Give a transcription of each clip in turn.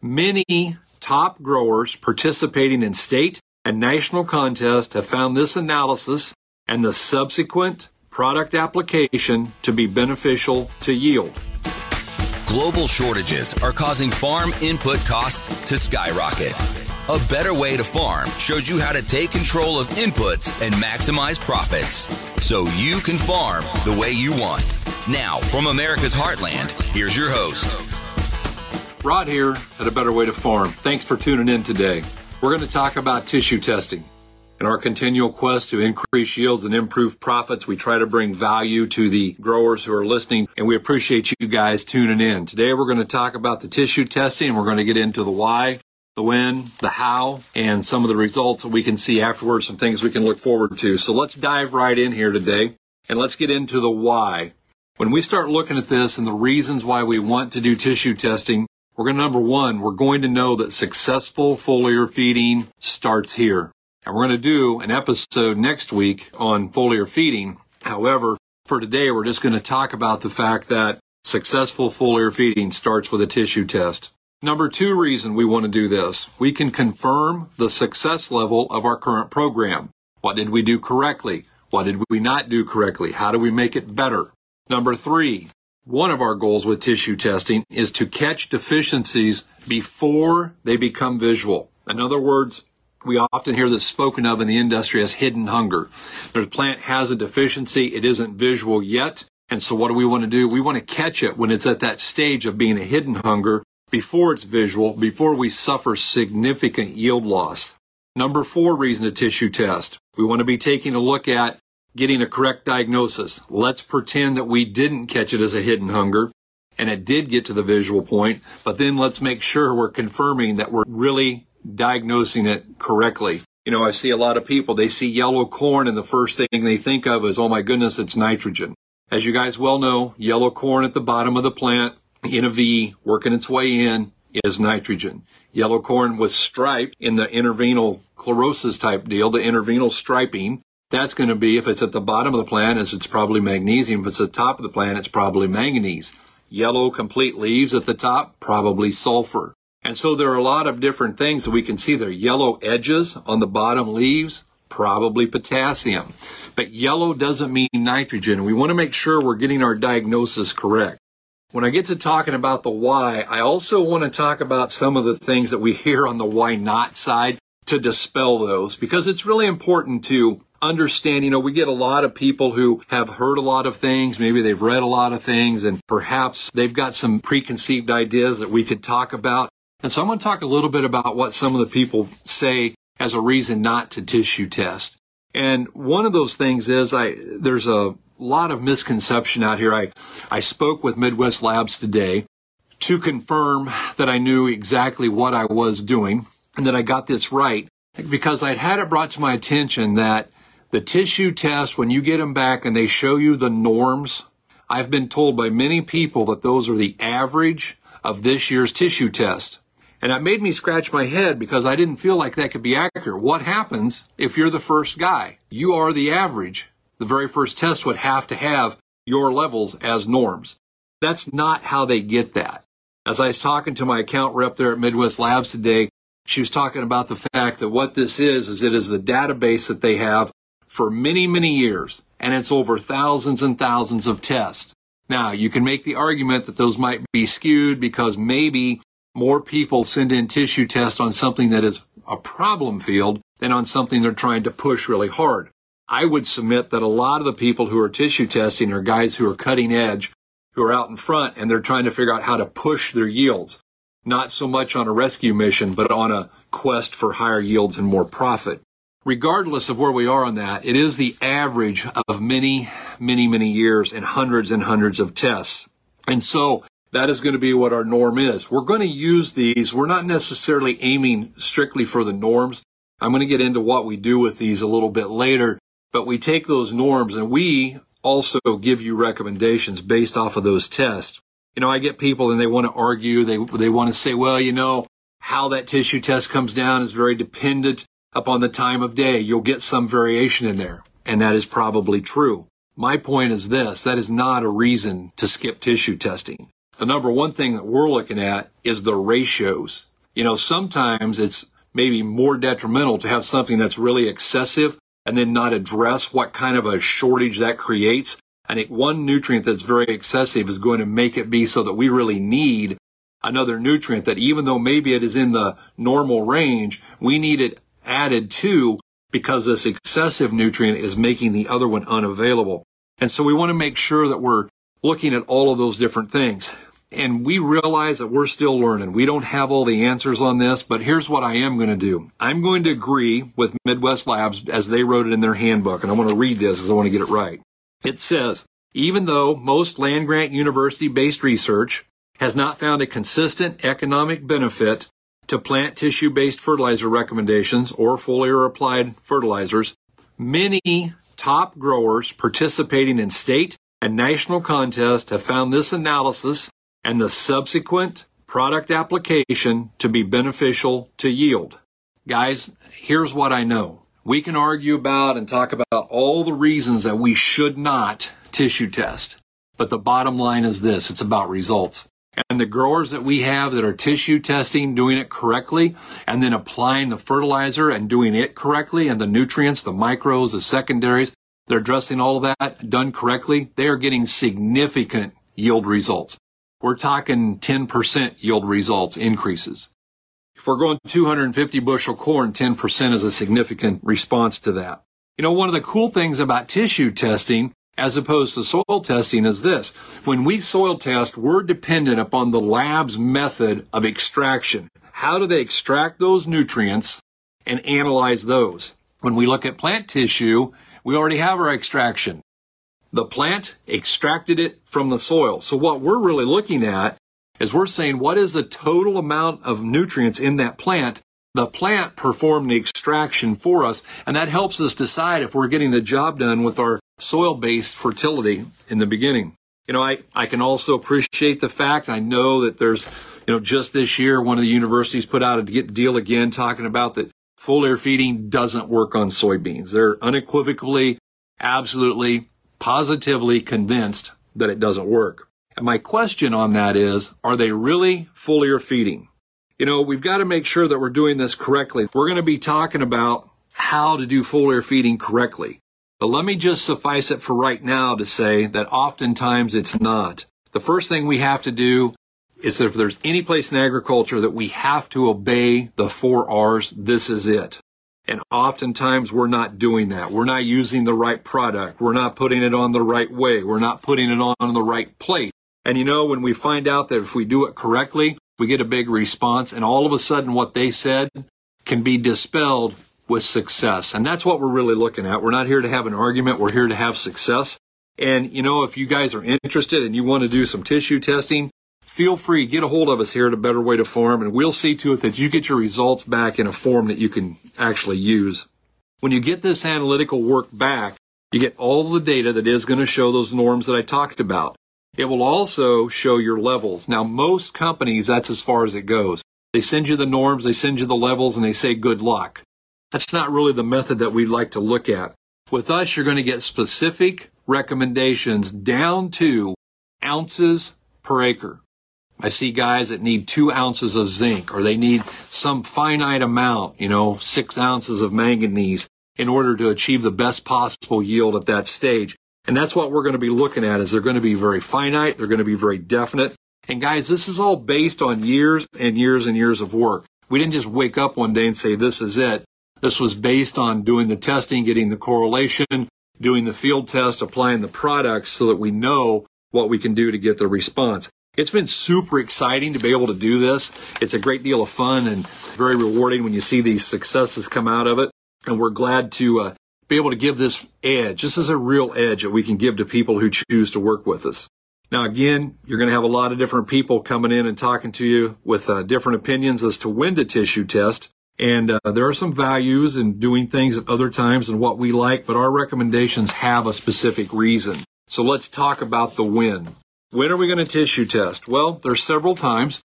Many top growers participating in state and national contests have found this analysis and the subsequent product application to be beneficial to yield. Global shortages are causing farm input costs to skyrocket. A Better Way to Farm shows you how to take control of inputs and maximize profits so you can farm the way you want. Now, from America's Heartland, here's your host. Rod here at A Better Way to Farm. Thanks for tuning in today. We're going to talk about tissue testing. In our continual quest to increase yields and improve profits, we try to bring value to the growers who are listening, and we appreciate you guys tuning in. Today, we're going to talk about the tissue testing. And we're going to get into the why, the when, the how, and some of the results that we can see afterwards, some things we can look forward to. So let's dive right in here today, and let's get into the why. When we start looking at this and the reasons why we want to do tissue testing, we're going to, number one, we're going to know that successful foliar feeding starts here. And we're going to do an episode next week on foliar feeding. However, for today, we're just going to talk about the fact that successful foliar feeding starts with a tissue test. Number two reason we want to do this, we can confirm the success level of our current program. What did we do correctly? What did we not do correctly? How do we make it better? Number three, one of our goals with tissue testing is to catch deficiencies before they become visual. In other words, we often hear this spoken of in the industry as hidden hunger. The plant has a deficiency. It isn't visual yet. And so what do we want to do? We want to catch it when it's at that stage of being a hidden hunger before it's visual, before we suffer significant yield loss. Number four reason to tissue test. We want to be taking a look at getting a correct diagnosis. Let's pretend that we didn't catch it as a hidden hunger and it did get to the visual point, but then let's make sure we're confirming that we're really diagnosing it correctly. You know, I see a lot of people, they see yellow corn and the first thing they think of is, oh my goodness, it's nitrogen. As you guys well know, yellow corn at the bottom of the plant in a V working its way in is nitrogen. Yellow corn with stripe in the interveinal chlorosis type deal, the interveinal striping, that's going to be, if it's at the bottom of the plant, it's probably magnesium. If it's at the top of the plant, it's probably manganese. Yellow complete leaves at the top, probably sulfur. And so there are a lot of different things that we can see there. Yellow edges on the bottom leaves, probably potassium. But yellow doesn't mean nitrogen. We want to make sure we're getting our diagnosis correct. When I get to talking about the why, I also want to talk about some of the things that we hear on the why not side to dispel those because it's really important to understand, you know, we get a lot of people who have heard a lot of things. Maybe they've read a lot of things and perhaps they've got some preconceived ideas that we could talk about. And so I'm going to talk a little bit about what some of the people say as a reason not to tissue test. And one of those things is I, there's a lot of misconception out here. I, I spoke with Midwest Labs today to confirm that I knew exactly what I was doing and that I got this right because I'd had it brought to my attention that the tissue test, when you get them back and they show you the norms, I've been told by many people that those are the average of this year's tissue test. And that made me scratch my head because I didn't feel like that could be accurate. What happens if you're the first guy? You are the average. The very first test would have to have your levels as norms. That's not how they get that. As I was talking to my account rep there at Midwest Labs today, she was talking about the fact that what this is, is it is the database that they have for many, many years, and it's over thousands and thousands of tests. Now, you can make the argument that those might be skewed because maybe more people send in tissue tests on something that is a problem field than on something they're trying to push really hard. I would submit that a lot of the people who are tissue testing are guys who are cutting edge, who are out in front, and they're trying to figure out how to push their yields. Not so much on a rescue mission, but on a quest for higher yields and more profit. Regardless of where we are on that, it is the average of many, many, many years and hundreds and hundreds of tests. And so that is going to be what our norm is. We're going to use these. We're not necessarily aiming strictly for the norms. I'm going to get into what we do with these a little bit later, but we take those norms and we also give you recommendations based off of those tests. You know, I get people and they want to argue. They, they want to say, well, you know, how that tissue test comes down is very dependent upon the time of day. You'll get some variation in there. And that is probably true. My point is this. That is not a reason to skip tissue testing. the number one thing that we're looking at is the ratios. You know, sometimes it's maybe more detrimental to have something that's really excessive and then not address what kind of a shortage that creates. And it, one nutrient that's very excessive is going to make it be so that we really need another nutrient that even though maybe it is in the normal range, we need it added to because this excessive nutrient is making the other one unavailable. And so we want to make sure that we're looking at all of those different things. And we realize that we're still learning. We don't have all the answers on this, but here's what I am going to do. I'm going to agree with Midwest Labs as they wrote it in their handbook, and I want to read this because I want to get it right. It says, even though most land grant university based research has not found a consistent economic benefit to plant tissue based fertilizer recommendations or foliar applied fertilizers, many top growers participating in state and national contests have found this analysis and the subsequent product application to be beneficial to yield. Guys, here's what I know. We can argue about and talk about all the reasons that we should not tissue test. But the bottom line is this it's about results. And the growers that we have that are tissue testing, doing it correctly, and then applying the fertilizer and doing it correctly, and the nutrients, the micros, the secondaries, they're addressing all of that done correctly, they are getting significant yield results. We're talking 10% yield results increases. If we're going 250 bushel corn, 10% is a significant response to that. You know, one of the cool things about tissue testing as opposed to soil testing is this. When we soil test, we're dependent upon the lab's method of extraction. How do they extract those nutrients and analyze those? When we look at plant tissue, we already have our extraction. The plant extracted it from the soil. So what we're really looking at is we're saying what is the total amount of nutrients in that plant the plant performed the extraction for us, and that helps us decide if we're getting the job done with our soil-based fertility in the beginning. You know, I, I can also appreciate the fact I know that there's, you know, just this year, one of the universities put out a deal again talking about that foliar feeding doesn't work on soybeans. They're unequivocally, absolutely, positively convinced that it doesn't work. And my question on that is, are they really foliar feeding? You know, we've got to make sure that we're doing this correctly. We're going to be talking about how to do foliar feeding correctly. But let me just suffice it for right now to say that oftentimes it's not. The first thing we have to do is if there's any place in agriculture that we have to obey the four R's, this is it. And oftentimes we're not doing that. We're not using the right product. We're not putting it on the right way. We're not putting it on the right place. And you know, when we find out that if we do it correctly, we get a big response and all of a sudden what they said can be dispelled with success. And that's what we're really looking at. We're not here to have an argument. We're here to have success. And you know, if you guys are interested and you want to do some tissue testing, feel free, get a hold of us here at a better way to farm and we'll see to it that you get your results back in a form that you can actually use. When you get this analytical work back, you get all the data that is going to show those norms that I talked about. It will also show your levels. Now, most companies, that's as far as it goes. They send you the norms, they send you the levels, and they say good luck. That's not really the method that we'd like to look at. With us, you're going to get specific recommendations down to ounces per acre. I see guys that need two ounces of zinc or they need some finite amount, you know, six ounces of manganese in order to achieve the best possible yield at that stage. And that's what we're going to be looking at is they're going to be very finite. They're going to be very definite. And guys, this is all based on years and years and years of work. We didn't just wake up one day and say, this is it. This was based on doing the testing, getting the correlation, doing the field test, applying the products so that we know what we can do to get the response. It's been super exciting to be able to do this. It's a great deal of fun and very rewarding when you see these successes come out of it. And we're glad to uh, be able to give this edge. This is a real edge that we can give to people who choose to work with us. Now, again, you're going to have a lot of different people coming in and talking to you with uh, different opinions as to when to tissue test. And uh, there are some values in doing things at other times and what we like, but our recommendations have a specific reason. So let's talk about the when. When are we going to tissue test? Well, there's several times.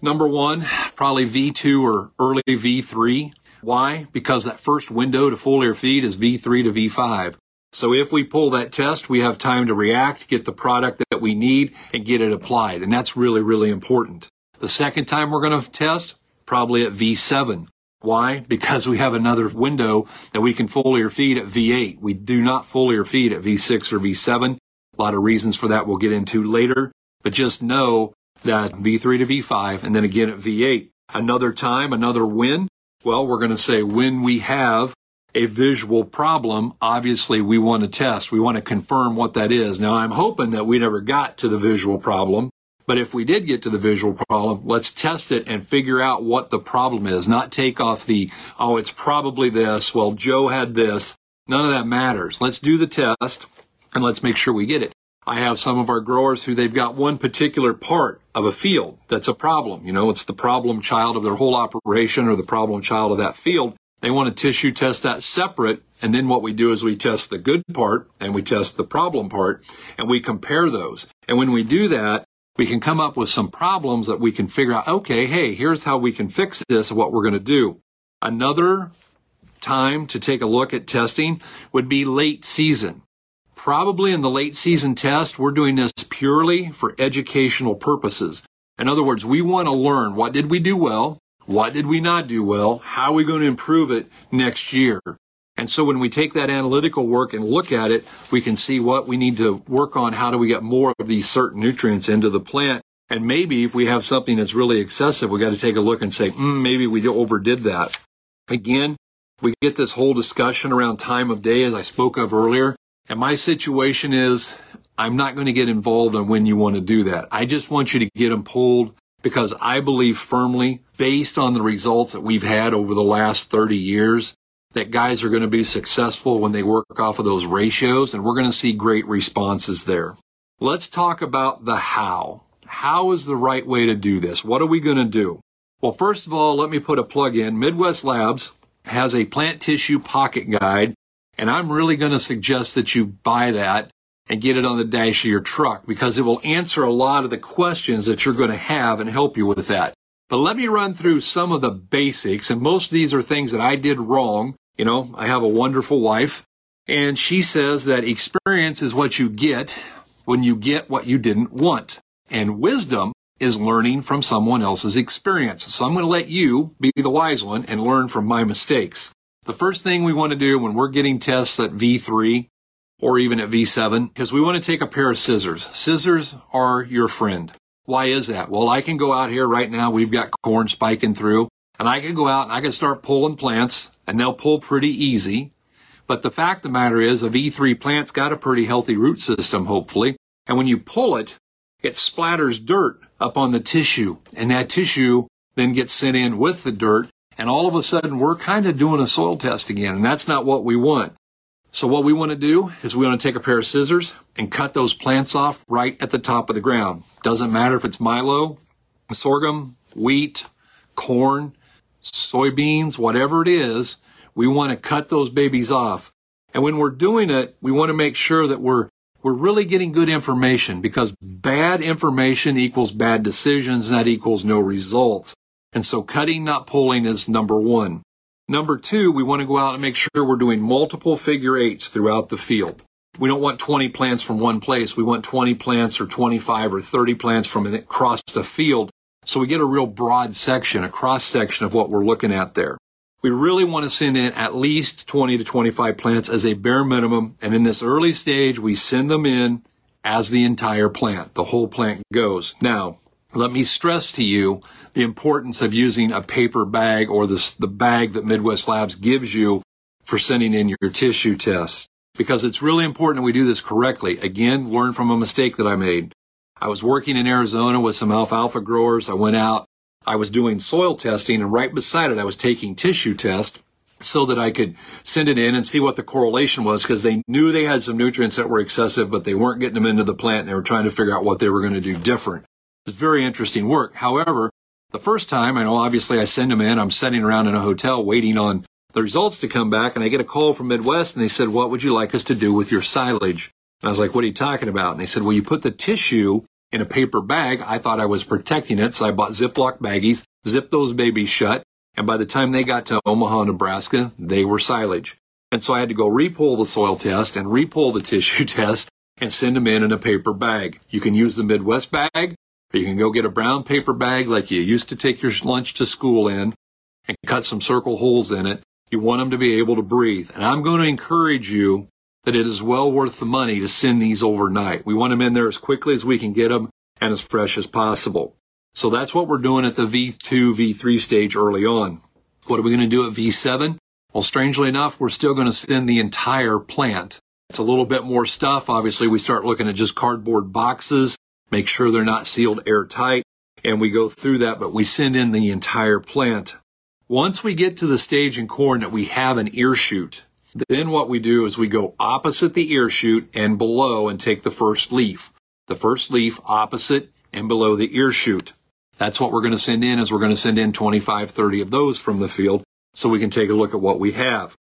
Number one, probably V2 or early V3. Why? Because that first window to foliar feed is V3 to V5. So if we pull that test, we have time to react, get the product that we need, and get it applied. And that's really, really important. The second time we're going to test, probably at V7. Why? Because we have another window that we can foliar feed at V8. We do not foliar feed at V6 or V7. A lot of reasons for that we'll get into later, but just know that V3 to V5 and then again at V8. Another time, another win. Well, we're going to say when we have a visual problem, obviously we want to test. We want to confirm what that is. Now I'm hoping that we never got to the visual problem, but if we did get to the visual problem, let's test it and figure out what the problem is, not take off the, oh, it's probably this. Well, Joe had this. None of that matters. Let's do the test and let's make sure we get it. I have some of our growers who they've got one particular part of a field that's a problem. You know, it's the problem child of their whole operation or the problem child of that field. They want to tissue test that separate. And then what we do is we test the good part and we test the problem part and we compare those. And when we do that, we can come up with some problems that we can figure out, okay, hey, here's how we can fix this, what we're going to do. Another time to take a look at testing would be late season. Probably in the late season test, we're doing this purely for educational purposes. In other words, we want to learn what did we do well? What did we not do well? How are we going to improve it next year? And so when we take that analytical work and look at it, we can see what we need to work on. How do we get more of these certain nutrients into the plant? And maybe if we have something that's really excessive, we got to take a look and say, mm, maybe we overdid that. Again, we get this whole discussion around time of day, as I spoke of earlier. And my situation is I'm not going to get involved on when you want to do that. I just want you to get them pulled because I believe firmly, based on the results that we've had over the last 30 years, that guys are going to be successful when they work off of those ratios and we're going to see great responses there. Let's talk about the how. How is the right way to do this? What are we going to do? Well, first of all, let me put a plug in. Midwest Labs has a plant tissue pocket guide, and I'm really going to suggest that you buy that and get it on the dash of your truck because it will answer a lot of the questions that you're going to have and help you with that. But let me run through some of the basics, and most of these are things that I did wrong you know, I have a wonderful wife, and she says that experience is what you get when you get what you didn't want. And wisdom is learning from someone else's experience. So I'm going to let you be the wise one and learn from my mistakes. The first thing we want to do when we're getting tests at V3 or even at V7 is we want to take a pair of scissors. Scissors are your friend. Why is that? Well, I can go out here right now. We've got corn spiking through and I can go out and I can start pulling plants and they'll pull pretty easy. But the fact of the matter is a V3 plant's got a pretty healthy root system, hopefully. And when you pull it, it splatters dirt up on the tissue and that tissue then gets sent in with the dirt. And all of a sudden we're kind of doing a soil test again. And that's not what we want. So what we want to do is we want to take a pair of scissors and cut those plants off right at the top of the ground. Doesn't matter if it's milo, sorghum, wheat, corn, soybeans, whatever it is, we want to cut those babies off. And when we're doing it, we want to make sure that we're we're really getting good information because bad information equals bad decisions and that equals no results. And so cutting, not pulling is number one. Number two, we want to go out and make sure we're doing multiple figure eights throughout the field. We don't want 20 plants from one place. We want 20 plants or 25 or 30 plants from across the field so we get a real broad section, a cross section of what we're looking at there. We really want to send in at least 20 to 25 plants as a bare minimum. And in this early stage, we send them in as the entire plant. The whole plant goes. Now, let me stress to you the importance of using a paper bag or the, the bag that Midwest Labs gives you for sending in your tissue tests because it's really important we do this correctly. Again, learn from a mistake that I made. I was working in Arizona with some alfalfa growers. I went out, I was doing soil testing, and right beside it, I was taking tissue test so that I could send it in and see what the correlation was because they knew they had some nutrients that were excessive, but they weren't getting them into the plant and they were trying to figure out what they were going to do different. It's very interesting work. However, the first time, I know obviously I send them in, I'm sitting around in a hotel waiting on the results to come back and I get a call from Midwest and they said, what would you like us to do with your silage? And I was like, what are you talking about? And they said, well, you put the tissue in a paper bag. I thought I was protecting it, so I bought Ziploc baggies, zipped those babies shut, and by the time they got to Omaha, Nebraska, they were silage. And so I had to go repull the soil test and repull the tissue test and send them in in a paper bag. You can use the Midwest bag, or you can go get a brown paper bag like you used to take your lunch to school in and cut some circle holes in it. You want them to be able to breathe. And I'm going to encourage you that it is well worth the money to send these overnight. We want them in there as quickly as we can get them and as fresh as possible. So that's what we're doing at the V2, V3 stage early on. What are we going to do at V7? Well, strangely enough, we're still going to send the entire plant. It's a little bit more stuff. Obviously, we start looking at just cardboard boxes, make sure they're not sealed airtight, and we go through that, but we send in the entire plant. Once we get to the stage in corn that we have an ear shoot, then what we do is we go opposite the ear shoot and below and take the first leaf. The first leaf opposite and below the ear shoot. That's what we're going to send in is we're going to send in 25, 30 of those from the field so we can take a look at what we have.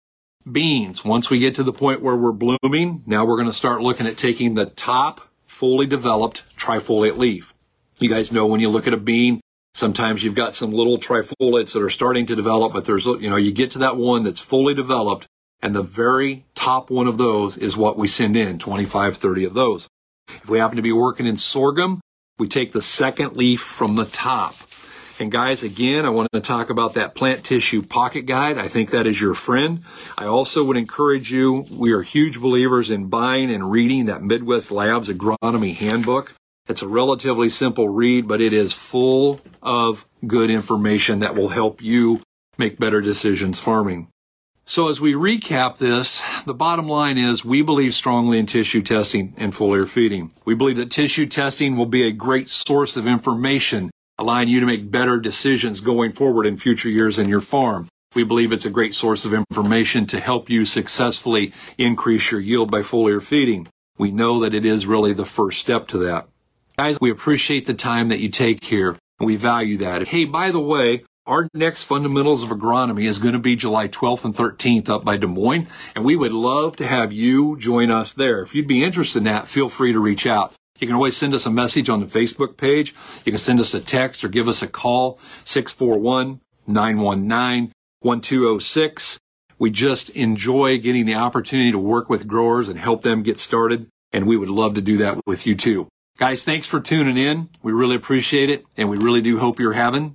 Beans. Once we get to the point where we're blooming, now we're going to start looking at taking the top fully developed trifoliate leaf. You guys know when you look at a bean, sometimes you've got some little trifoliates that are starting to develop, but there's, you know, you get to that one that's fully developed and the very top one of those is what we send in, 25, 30 of those. If we happen to be working in sorghum, we take the second leaf from the top. And guys, again, I wanted to talk about that plant tissue pocket guide. I think that is your friend. I also would encourage you, we are huge believers in buying and reading that Midwest Labs agronomy handbook. It's a relatively simple read, but it is full of good information that will help you make better decisions farming. So as we recap this, the bottom line is we believe strongly in tissue testing and foliar feeding. We believe that tissue testing will be a great source of information, allowing you to make better decisions going forward in future years in your farm. We believe it's a great source of information to help you successfully increase your yield by foliar feeding. We know that it is really the first step to that. Guys, we appreciate the time that you take here. We value that. Hey, by the way, our next Fundamentals of Agronomy is going to be July 12th and 13th up by Des Moines, and we would love to have you join us there. If you'd be interested in that, feel free to reach out. You can always send us a message on the Facebook page. You can send us a text or give us a call, 641-919-1206. We just enjoy getting the opportunity to work with growers and help them get started, and we would love to do that with you too. Guys, thanks for tuning in. We really appreciate it, and we really do hope you're having